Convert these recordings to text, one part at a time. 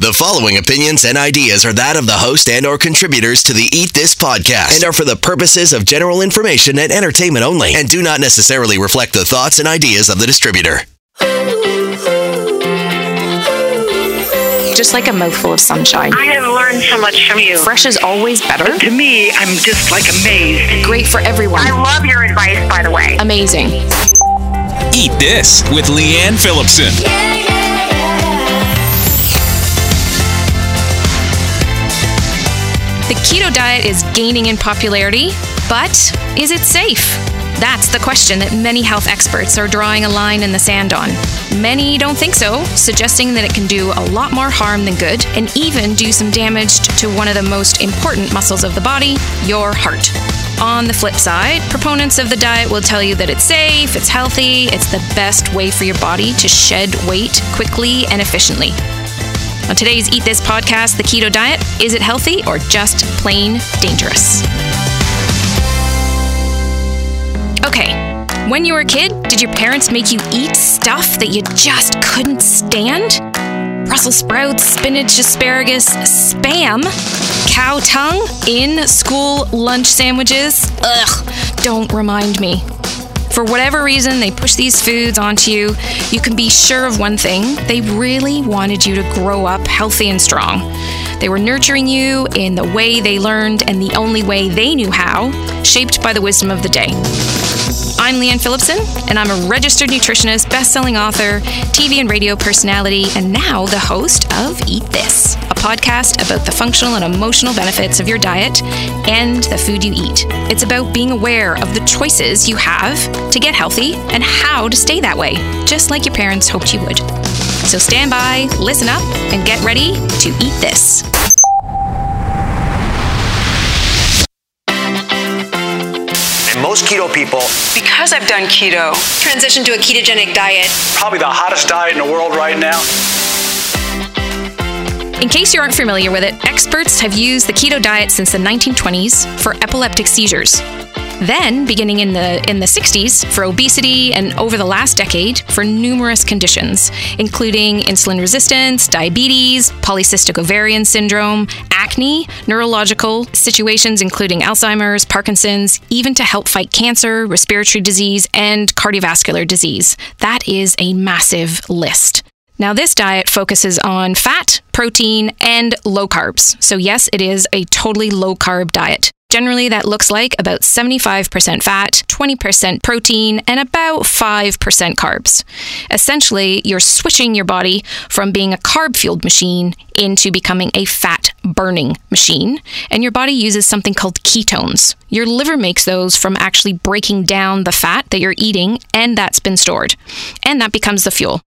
The following opinions and ideas are that of the host and or contributors to the Eat This podcast and are for the purposes of general information and entertainment only and do not necessarily reflect the thoughts and ideas of the distributor. Just like a mouthful of sunshine. I have learned so much from you. Fresh is always better. To me, I'm just like amazed. Great for everyone. I love your advice, by the way. Amazing. Eat This with Leanne Phillipson. The keto diet is gaining in popularity, but is it safe? That's the question that many health experts are drawing a line in the sand on. Many don't think so, suggesting that it can do a lot more harm than good and even do some damage to one of the most important muscles of the body, your heart. On the flip side, proponents of the diet will tell you that it's safe, it's healthy, it's the best way for your body to shed weight quickly and efficiently. On today's Eat This podcast, the keto diet is it healthy or just plain dangerous? Okay, when you were a kid, did your parents make you eat stuff that you just couldn't stand? Brussels sprouts, spinach, asparagus, spam, cow tongue in school lunch sandwiches? Ugh, don't remind me. For whatever reason, they push these foods onto you. You can be sure of one thing they really wanted you to grow up healthy and strong. They were nurturing you in the way they learned and the only way they knew how, shaped by the wisdom of the day. I'm Leanne Phillipson, and I'm a registered nutritionist, best-selling author, TV and radio personality, and now the host of Eat This, a podcast about the functional and emotional benefits of your diet and the food you eat. It's about being aware of the choices you have to get healthy and how to stay that way, just like your parents hoped you would. So stand by, listen up, and get ready to eat this. Keto people, Because I've done keto, transition to a ketogenic diet. probably the hottest diet in the world right now. In case you aren't familiar with it, experts have used the keto diet since the 1920s for epileptic seizures. Then, beginning in the in the 60s, for obesity and over the last decade for numerous conditions, including insulin resistance, diabetes, polycystic ovarian syndrome, acne, neurological situations including Alzheimer's, Parkinson's, even to help fight cancer, respiratory disease, and cardiovascular disease. That is a massive list. Now, this diet focuses on fat, protein, and low carbs. So, yes, it is a totally low carb diet. Generally, that looks like about 75% fat, 20% protein, and about 5% carbs. Essentially, you're switching your body from being a carb fueled machine into becoming a fat burning machine, and your body uses something called ketones. Your liver makes those from actually breaking down the fat that you're eating, and that's been stored. And that becomes the fuel.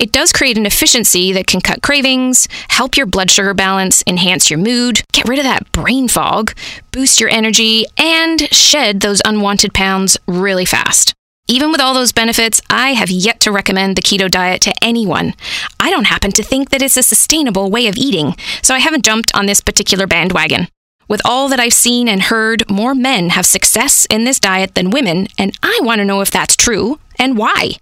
It does create an efficiency that can cut cravings, help your blood sugar balance, enhance your mood, get rid of that brain fog, boost your energy, and shed those unwanted pounds really fast. Even with all those benefits, I have yet to recommend the keto diet to anyone. I don't happen to think that it's a sustainable way of eating, so I haven't jumped on this particular bandwagon. With all that I've seen and heard, more men have success in this diet than women, and I want to know if that's true and why.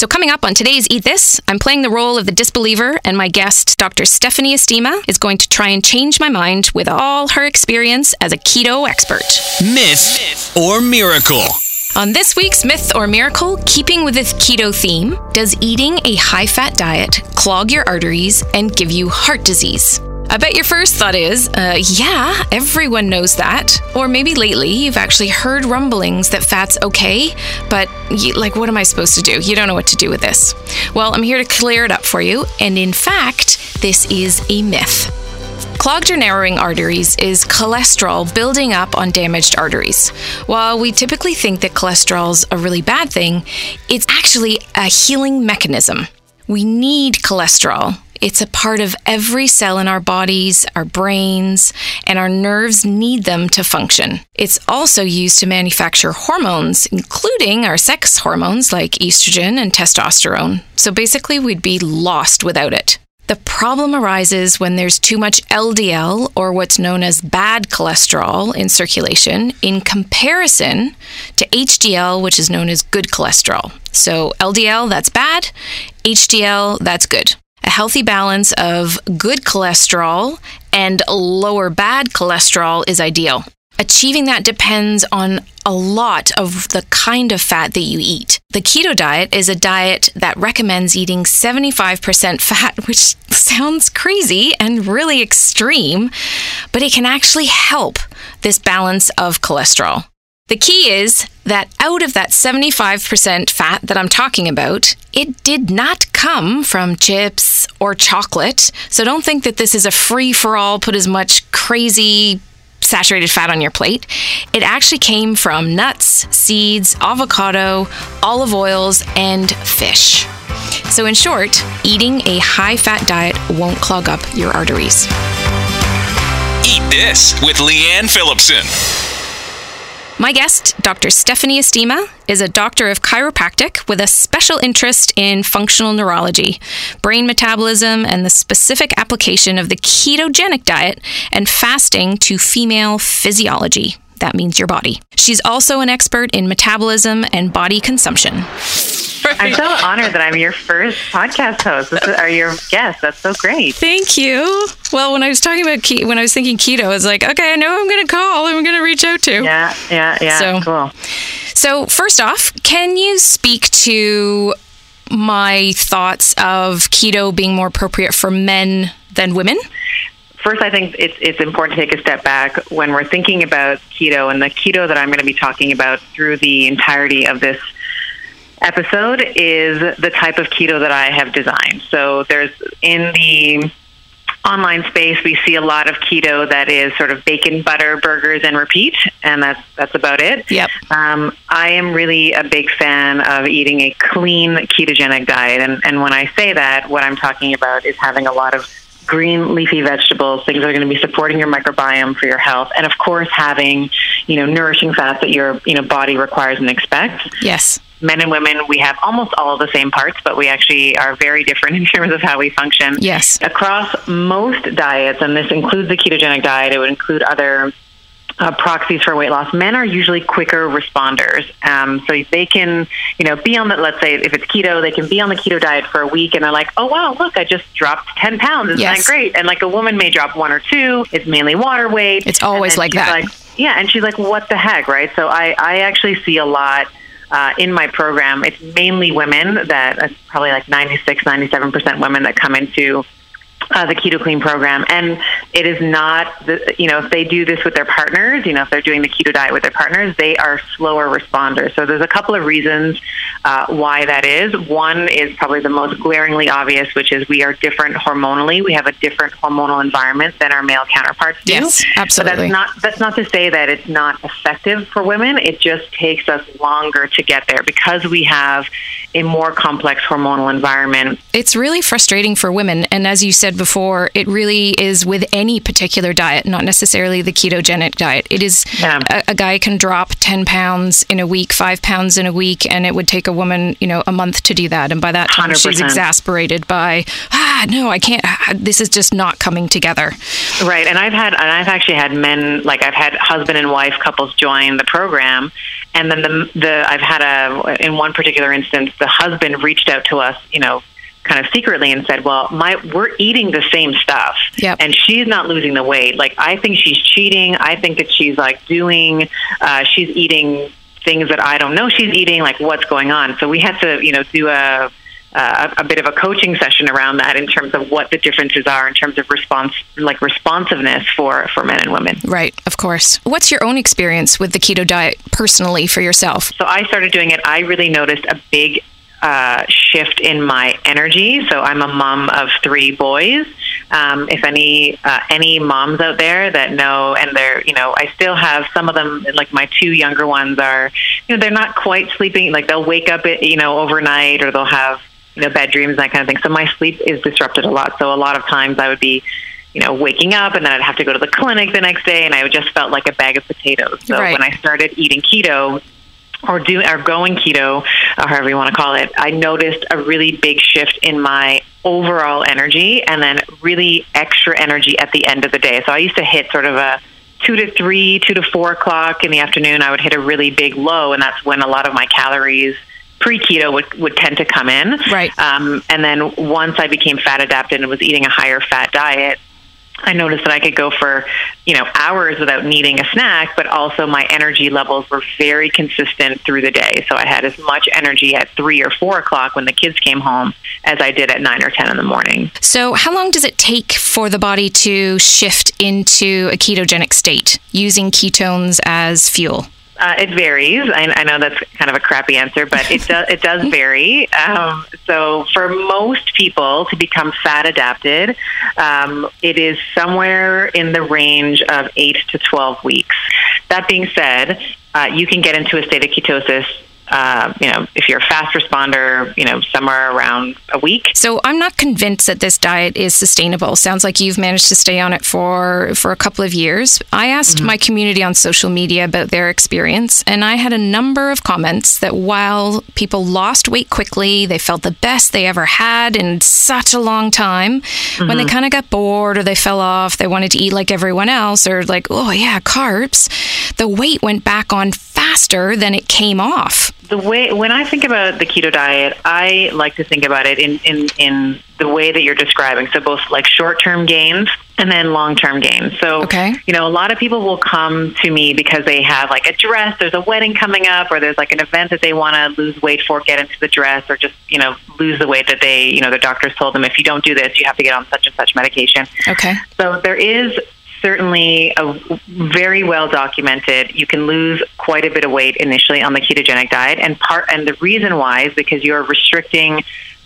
So, coming up on today's Eat This, I'm playing the role of the disbeliever, and my guest, Dr. Stephanie Estima, is going to try and change my mind with all her experience as a keto expert. Myth or miracle? On this week's Myth or Miracle, keeping with the keto theme, does eating a high fat diet clog your arteries and give you heart disease? I bet your first thought is, uh, yeah, everyone knows that. Or maybe lately you've actually heard rumblings that fat's okay, but you, like, what am I supposed to do? You don't know what to do with this. Well, I'm here to clear it up for you, and in fact, this is a myth. Clogged or narrowing arteries is cholesterol building up on damaged arteries. While we typically think that cholesterol's a really bad thing, it's actually a healing mechanism. We need cholesterol. It's a part of every cell in our bodies, our brains, and our nerves need them to function. It's also used to manufacture hormones, including our sex hormones like estrogen and testosterone. So basically, we'd be lost without it. The problem arises when there's too much LDL, or what's known as bad cholesterol, in circulation in comparison to HDL, which is known as good cholesterol. So, LDL, that's bad, HDL, that's good. A healthy balance of good cholesterol and lower bad cholesterol is ideal. Achieving that depends on a lot of the kind of fat that you eat. The keto diet is a diet that recommends eating 75% fat, which sounds crazy and really extreme, but it can actually help this balance of cholesterol. The key is that out of that 75% fat that I'm talking about, it did not come from chips or chocolate. So don't think that this is a free for all, put as much crazy saturated fat on your plate. It actually came from nuts, seeds, avocado, olive oils, and fish. So, in short, eating a high fat diet won't clog up your arteries. Eat This with Leanne Phillipson. My guest, Dr. Stephanie Estima, is a doctor of chiropractic with a special interest in functional neurology, brain metabolism, and the specific application of the ketogenic diet and fasting to female physiology. That means your body. She's also an expert in metabolism and body consumption. I'm so honored that I'm your first podcast host. This is, are your guest. That's so great. Thank you. Well, when I was talking about ke- when I was thinking keto, I was like, okay, I know I'm going to call. I'm going to reach out to. Yeah, yeah, yeah. So- cool. So, first off, can you speak to my thoughts of keto being more appropriate for men than women? First, I think it's it's important to take a step back when we're thinking about keto and the keto that I'm going to be talking about through the entirety of this episode is the type of keto that I have designed. So there's in the online space we see a lot of keto that is sort of bacon butter burgers and repeat and that's that's about it Yep. um, i am really a big fan of eating a clean ketogenic diet and, and when i say that what i'm talking about is having a lot of green leafy vegetables things that are going to be supporting your microbiome for your health and of course having you know nourishing fats that your you know body requires and expects Yes. men and women, we have almost all the same parts, but we actually are very different in terms of how we function. Yes. Across most diets, and this includes the ketogenic diet, it would include other uh, proxies for weight loss. Men are usually quicker responders, um, so they can, you know, be on the. Let's say if it's keto, they can be on the keto diet for a week, and they're like, "Oh wow, look, I just dropped ten pounds. Isn't Yes. that great?" And like a woman may drop one or two. It's mainly water weight. It's always like that. Like, yeah, and she's like, "What the heck?" Right? So I, I actually see a lot uh, in my program. It's mainly women that it's probably like 96, 97 percent women that come into uh, the keto clean program. And it is not the, you know if they do this with their partners you know if they're doing the keto diet with their partners they are slower responders. So there's a couple of reasons uh, why that is. One is probably the most glaringly obvious which is we are different hormonally. We have a different hormonal environment than our male counterparts do. Yes, but absolutely. that's not that's not to say that it's not effective for women. It just takes us longer to get there because we have a more complex hormonal environment. It's really frustrating for women. And as you said before, it really is with any particular diet, not necessarily the ketogenic diet. It is Yeah. a, a guy can drop 10 pounds in a week, five pounds in a week, and it would take a woman, you know, a month to do that. And by that time, she's 100%. exasperated by, ah, no, I can't, ah, this is just not coming together. Right, and I've had, and I've actually had men, like I've had husband and wife couples join the program, and then the the I've had a in one particular instance, the husband reached out to us, you know, kind of secretly and said, "Well, my we're eating the same stuff, Yep. and she's not losing the weight. Like I think she's cheating. I think that she's like doing, uh, she's eating." things that I don't know she's eating like what's going on so we had to you know do a uh, a bit of a coaching session around that in terms of what the differences are in terms of response, like responsiveness for for men and women. Right, of course. What's your own experience with the keto diet personally for yourself? So I started doing it. I really noticed a big uh, shift in my energy. So I'm a mom of three boys. Um, if any uh, any moms out there that know, and they're you know, I still have some of them. Like my two younger ones are, you know, they're not quite sleeping. Like they'll wake up, you know, overnight, or they'll have you know bad dreams and that kind of thing. So my sleep is disrupted a lot. So a lot of times I would be you know, waking up and then I'd have to go to the clinic the next day and I just felt like a bag of potatoes. So Right. when I started eating keto, or do or going keto, or however you want to call it, I noticed a really big shift in my overall energy, and then really extra energy at the end of the day. So I used to hit sort of a two to three, two to four o'clock in the afternoon. I would hit a really big low, and that's when a lot of my calories pre keto would, would tend to come in. Right. Um, and then once I became fat adapted and was eating a higher fat diet, I noticed that I could go for, you know, hours without needing a snack, but also my energy levels were very consistent through the day. So I had as much energy at three or four o'clock when the kids came home as I did at nine or 10 in the morning. So, how long does it take for the body to shift into a ketogenic state using ketones as fuel? Uh, it varies. I, I know that's kind of a crappy answer, but it does it does vary. Um, so for most people to become fat adapted, um, it is somewhere in the range of eight to twelve weeks. That being said, uh, you can get into a state of ketosis uh, you know, if you're a fast responder, you know, somewhere around a week. So I'm not convinced that this diet is sustainable. Sounds like you've managed to stay on it for for a couple of years. I asked mm-hmm. my community on social media about their experience, and I had a number of comments that while people lost weight quickly, they felt the best they ever had in such a long time. Mm-hmm. When they mm-hmm. kind of got bored or they fell off, they wanted to eat like everyone else, or like, oh yeah, carbs. The weight went back on faster than it came off the way when I think about the keto diet, I like to think about it in in in the way that you're describing. So both like short term gains and then long term gains. So okay. you know, a lot of people will come to me because they have like a dress, there's a wedding coming up, or there's like an event that they want to lose weight for, get into the dress, or just you know lose the weight that they you know the doctors told them if you don't do this, you have to get on such and such medication. Okay. So there is certainly a very well documented. You can lose quite a bit of weight initially on the ketogenic diet, and part and the reason why is because you're restricting.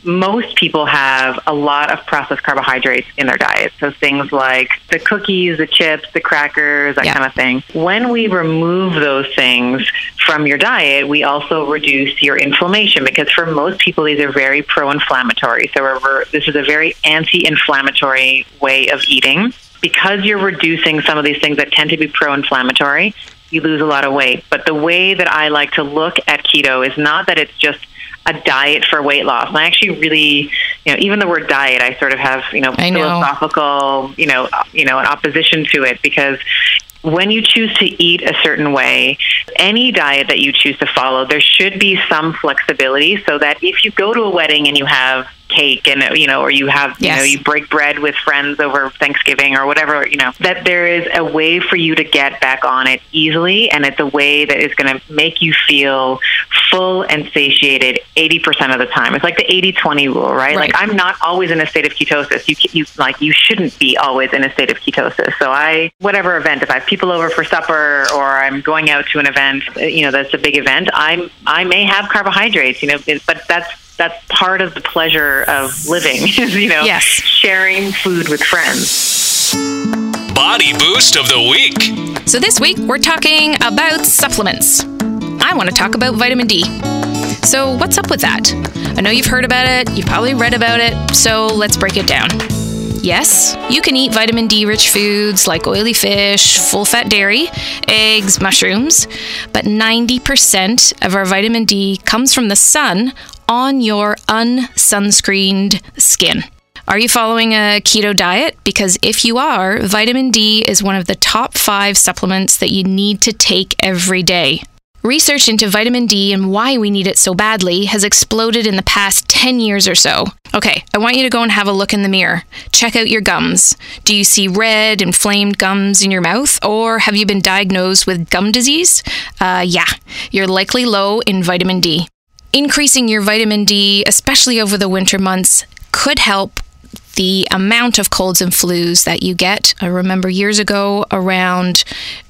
Most people have a lot of processed carbohydrates in their diet. So things like the cookies, the chips, the crackers, that yeah. kind of thing. When we remove those things from your diet, we also reduce your inflammation because for most people, these are very pro inflammatory. So we're, this is a very anti inflammatory way of eating because you're reducing some of these things that tend to be pro inflammatory, you lose a lot of weight. But the way that I like to look at keto is not that it's just a diet for weight loss. And I actually really, you know, even the word diet, I sort of have, you know, I philosophical, know. you know, uh, you know, an opposition to it because when you choose to eat a certain way, any diet that you choose to follow, there should be some flexibility so that if you go to a wedding and you have cake and you know or you have you yes. know you break bread with friends over Thanksgiving or whatever you know that there is a way for you to get back on it easily. And it's a way that is going to make you feel full and satiated 80% of the time. It's like the 80-20 rule right? right. Like I'm not always in a state of ketosis. You you like you shouldn't be always in a state of ketosis. So I whatever event if I have people over for supper or I'm going out to an event you know that's a big event I'm I may have carbohydrates you know but that's that's part of the pleasure of living is you know yes. sharing food with friends. Body boost of the week. So this week we're talking about supplements. I want to talk about vitamin d. So what's up with that? I know you've heard about it you've probably read about it so let's break it down. Yes, you can eat vitamin D rich foods like oily fish, full fat dairy, eggs, mushrooms, but 90% of our vitamin D comes from the sun on your unsunscreened skin. Are you following a keto diet? Because if you are, vitamin D is one of the top five supplements that you need to take every day. Research into vitamin D and why we need it so badly has exploded in the past 10 years or so. Okay, I want you to go and have a look in the mirror. Check out your gums. Do you see red, inflamed gums in your mouth, or have you been diagnosed with gum disease? Uh, yeah, you're likely low in vitamin D. Increasing your vitamin D, especially over the winter months, could help the amount of colds and flus that you get. I remember years ago around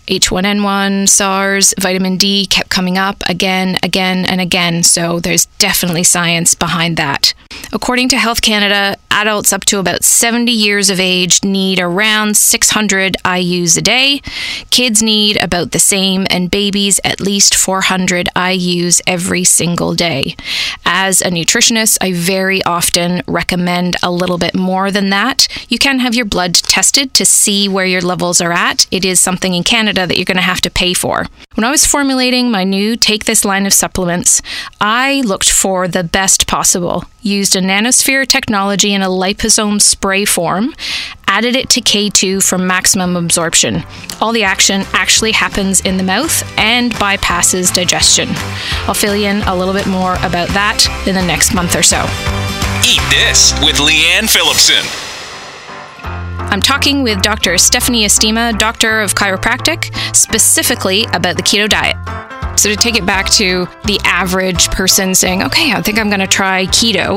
H1N1, SARS, vitamin D kept coming up again, again, and again. So there's definitely science behind that. According to Health Canada, adults up to about 70 years of age need around 600 IUs a day. Kids need about the same, and babies at least 400 IUs every single day. As a nutritionist, I very often recommend a little bit more than that. You can have your blood tested to see where your levels are at. It is something in Canada that you're going to have to pay for. When I was formulating my new Take This line of supplements, I looked for the best possible, used a nanosphere technology in a liposome spray form, added it to K2 for maximum absorption. All the action actually happens in the mouth and bypasses digestion. I'll fill you in a little bit more about that in the next month or so. Eat This with Leanne Phillipson. I'm talking with Dr. Stephanie Estima, Doctor of Chiropractic, specifically about the keto diet. So, to take it back to the average person saying, okay, I think I'm going to try keto,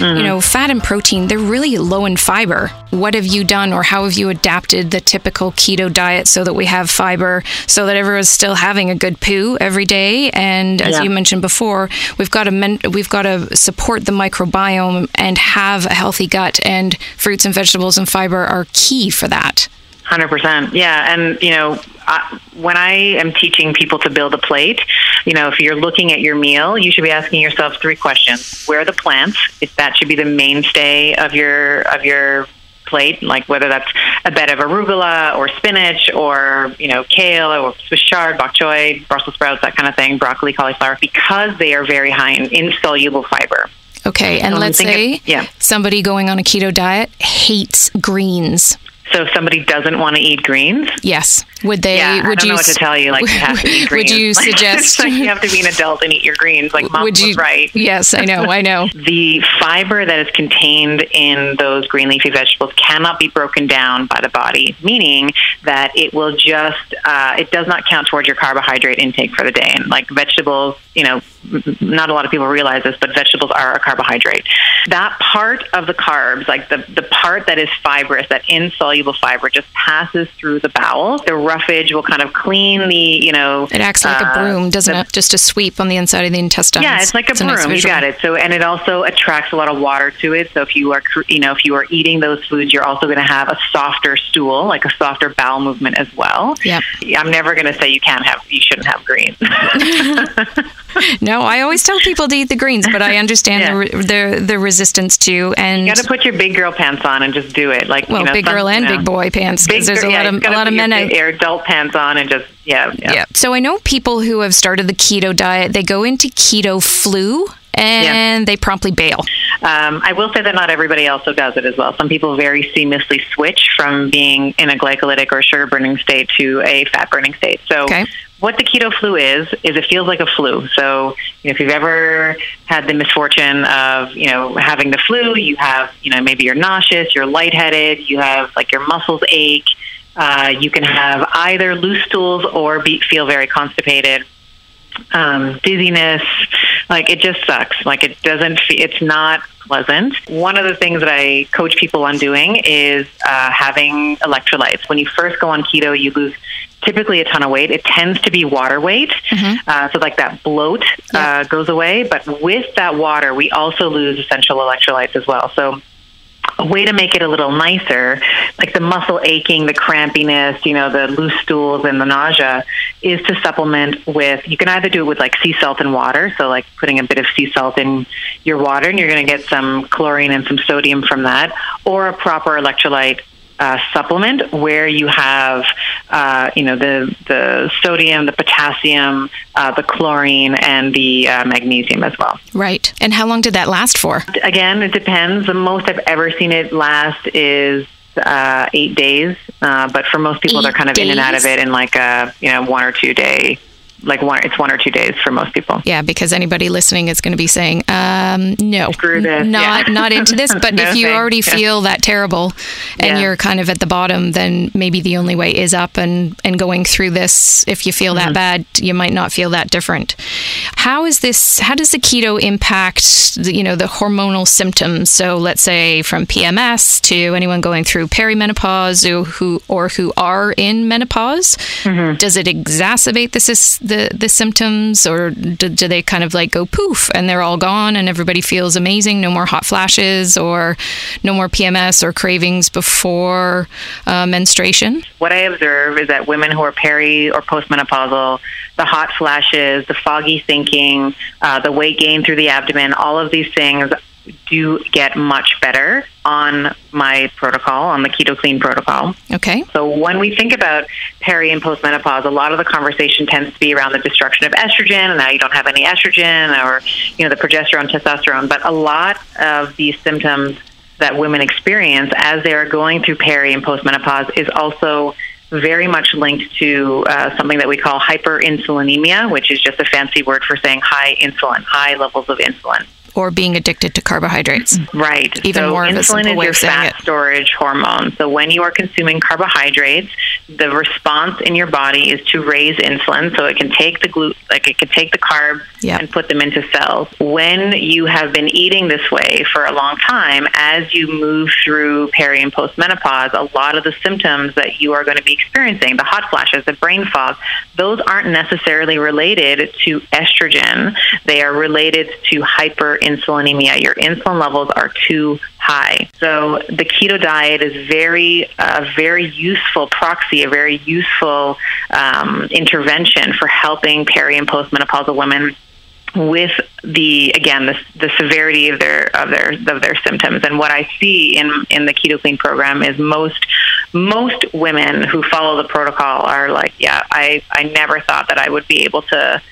you know, mm-hmm. fat and protein, they're really low in fiber. What have you done, or how have you adapted the typical keto diet so that we have fiber, so that everyone's still having a good poo every day? And as Yeah. you mentioned before, we've got to men- we've got to support the microbiome and have a healthy gut, and fruits and vegetables and fiber are key for that. Hundred percent, yeah. And you know, I, when I am teaching people to build a plate, you know, if you're looking at your meal, you should be asking yourself three questions: Where are the plants? If that should be the mainstay of your of your plate, like whether that's a bed of arugula or spinach or you know kale or Swiss chard, bok choy, Brussels sprouts, that kind of thing, broccoli, cauliflower, because they are very high in insoluble fiber. Okay, and Um, let's think of- say yeah. somebody going on a keto diet hates greens. So if somebody doesn't want to eat greens, Yes, would they? Yeah, would I don't you know what to tell you. Like, you have to eat greens. Would you suggest? like you have to be an adult and eat your greens. Like mom would you? was right. Yes, I know. I know. The fiber that is contained in those green leafy vegetables cannot be broken down by the body, meaning that it will just uh, it does not count towards your carbohydrate intake for the day. And like vegetables, you know, not a lot of people realize this, but vegetables are a carbohydrate. That part of the carbs, like the the part that is fibrous, that insoluble fiber, just passes through the bowel. The roughage will kind of clean the, you know, It acts like a uh, broom, doesn't the- it? Just a sweep on the inside of the intestines. yeah, it's like a nice broom. you got it. So, and it also attracts a lot of water to it. So, if you are, you know, if you are eating those foods, you're also going to have a softer stool, like a softer bowel movement as well. Yep. I'm never going to say you can't have, you shouldn't have greens. No, I always tell people to eat the greens, but I understand Yeah. the, the the resistance too. And you got to put your big girl pants on and just do it. Like, well, you know, big some- girl and you know, big boy pants because there's a yeah, lot of a lot of men your, your adult pants on and just yeah, yeah. Yeah. So I know people who have started the keto diet, they go into keto flu and they promptly bail. Um, I will say that not everybody also does it as well. Some people very seamlessly switch from being in a glycolytic or sugar burning state to a fat burning state. So, Okay. What the keto flu is, is it feels like a flu. So, you know, if you've ever had the misfortune of, you know, having the flu, you have, you know, maybe you're nauseous, you're lightheaded, you have like your muscles ache, uh, you can have either loose stools or be, feel very constipated um, dizziness. Like it just sucks. Like it doesn't. Fe- it's not pleasant. One of the things that I coach people on doing is uh, having electrolytes. When you first go on keto, you lose typically a ton of weight. It tends to be water weight, uh, so like that bloat uh, goes away. But with that water, we also lose essential electrolytes as well. So a way to make it a little nicer, like the muscle aching, the crampiness, you know, the loose stools and the nausea, is to supplement with. You can either do it with like sea salt and water, so like putting a bit of sea salt in your water, and you're going to get some chlorine and some sodium from that, or a proper electrolyte. Uh, supplement where you have, uh, you know, the the sodium, the potassium, uh, the chlorine, and the uh, magnesium as well Right. And how long did that last for? again, it depends. The most I've ever seen it last is uh, eight days. Uh, but for most people, they're kind of in and out of it in like a you know one or two day, like one. It's one or two days for most people. Yeah, because anybody listening is going to be saying, um, no, Screw this, not yeah. not into this. But No if you thanks, already yeah. feel that terrible, and Yeah. you're kind of at the bottom, then maybe the only way is up and and going through this. If you feel Mm-hmm. that bad, you might not feel that different. How is this? How does the keto impact the, you know the hormonal symptoms? So let's say from PMS to anyone going through perimenopause who, who or who are in menopause. Mm-hmm. Does it exacerbate the sys- the the symptoms, or do, do they kind of like go poof and they're all gone and everybody feels amazing? No more hot flashes or no more PMS or cravings before uh, menstruation. What I observe is that women who are peri or postmenopausal, the hot flashes, the foggy thinking, uh, the weight gain through the abdomen, all of these things do get much better on my protocol, on the keto clean protocol. Okay. So when we think about peri and postmenopause, a lot of the conversation tends to be around the destruction of estrogen and now you don't have any estrogen or you know the progesterone, testosterone. But a lot of these symptoms that women experience as they are going through peri and postmenopause is also very much linked to uh, something that we call hyperinsulinemia, which is just a fancy word for saying high insulin, high levels of insulin. Or being addicted to carbohydrates. Right. Even so more of a insulin simple is your fat storage hormone. So when you are consuming carbohydrates, the response in your body is to raise insulin. So it can take the glu- like it can take the carbs Yep. and put them into cells. When you have been eating this way for a long time, as you move through peri and postmenopause, a lot of the symptoms that you are going to be experiencing, the hot flashes, the brain fog, those aren't necessarily related to estrogen. They are related to hyperinsulinemia. Your insulin levels are too high. So the keto diet is very, a very useful proxy, a very useful um, intervention for helping peri and postmenopausal women with the again the, the severity of their of their of their symptoms and what I see in in the keto clean program is most most women who follow the protocol are like yeah I I never thought that I would be able to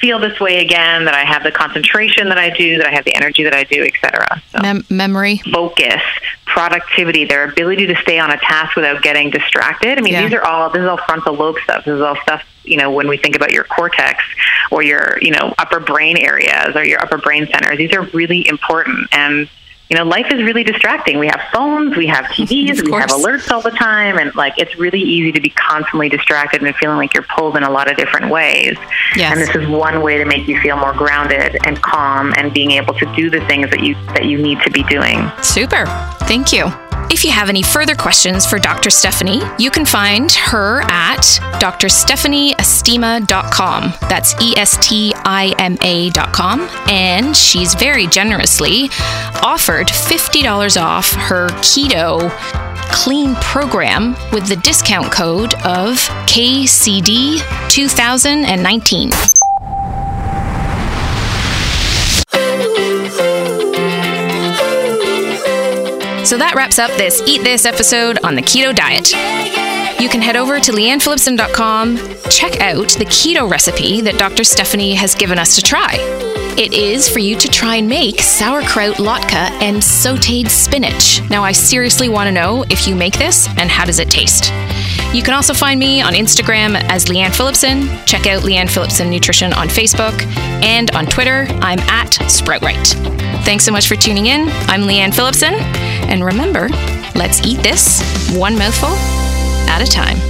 feel this way again that I have the concentration that I do that I have the energy that I do etc so Mem- memory. focus, productivity, their ability to stay on a task without getting distracted. I mean, Yeah. these are all this is all frontal lobe stuff. This is all stuff you know when we think about your cortex or your you know upper brain areas or your upper brain centers. These are really important and. You know, life is really distracting. We have phones, we have TVs, we have alerts all the time, and like it's really easy to be constantly distracted and feeling like you're pulled in a lot of different ways. Yes. And this is one way to make you feel more grounded and calm and being able to do the things that you that you need to be doing. Super. Thank you. If you have any further questions for Dr. Stephanie, you can find her at drstephanieestima.com. That's E S T I M A.com. And she's very generously offered $50 off her keto clean program with the discount code of KCD 2019. So that wraps up this Eat This episode on the keto diet. You can head over to leannephillipson.com, check out the keto recipe that Dr. Stephanie has given us to try. It is for you to try and make sauerkraut latke and sauteed spinach. Now, I seriously want to know if you make this and how does it taste. You can also find me on Instagram as Leanne Phillipson. Check out Leanne Phillipson Nutrition on Facebook and on Twitter. I'm at Sproutright. Thanks so much for tuning in. I'm Leanne Phillipson. And remember, let's eat this one mouthful at a time.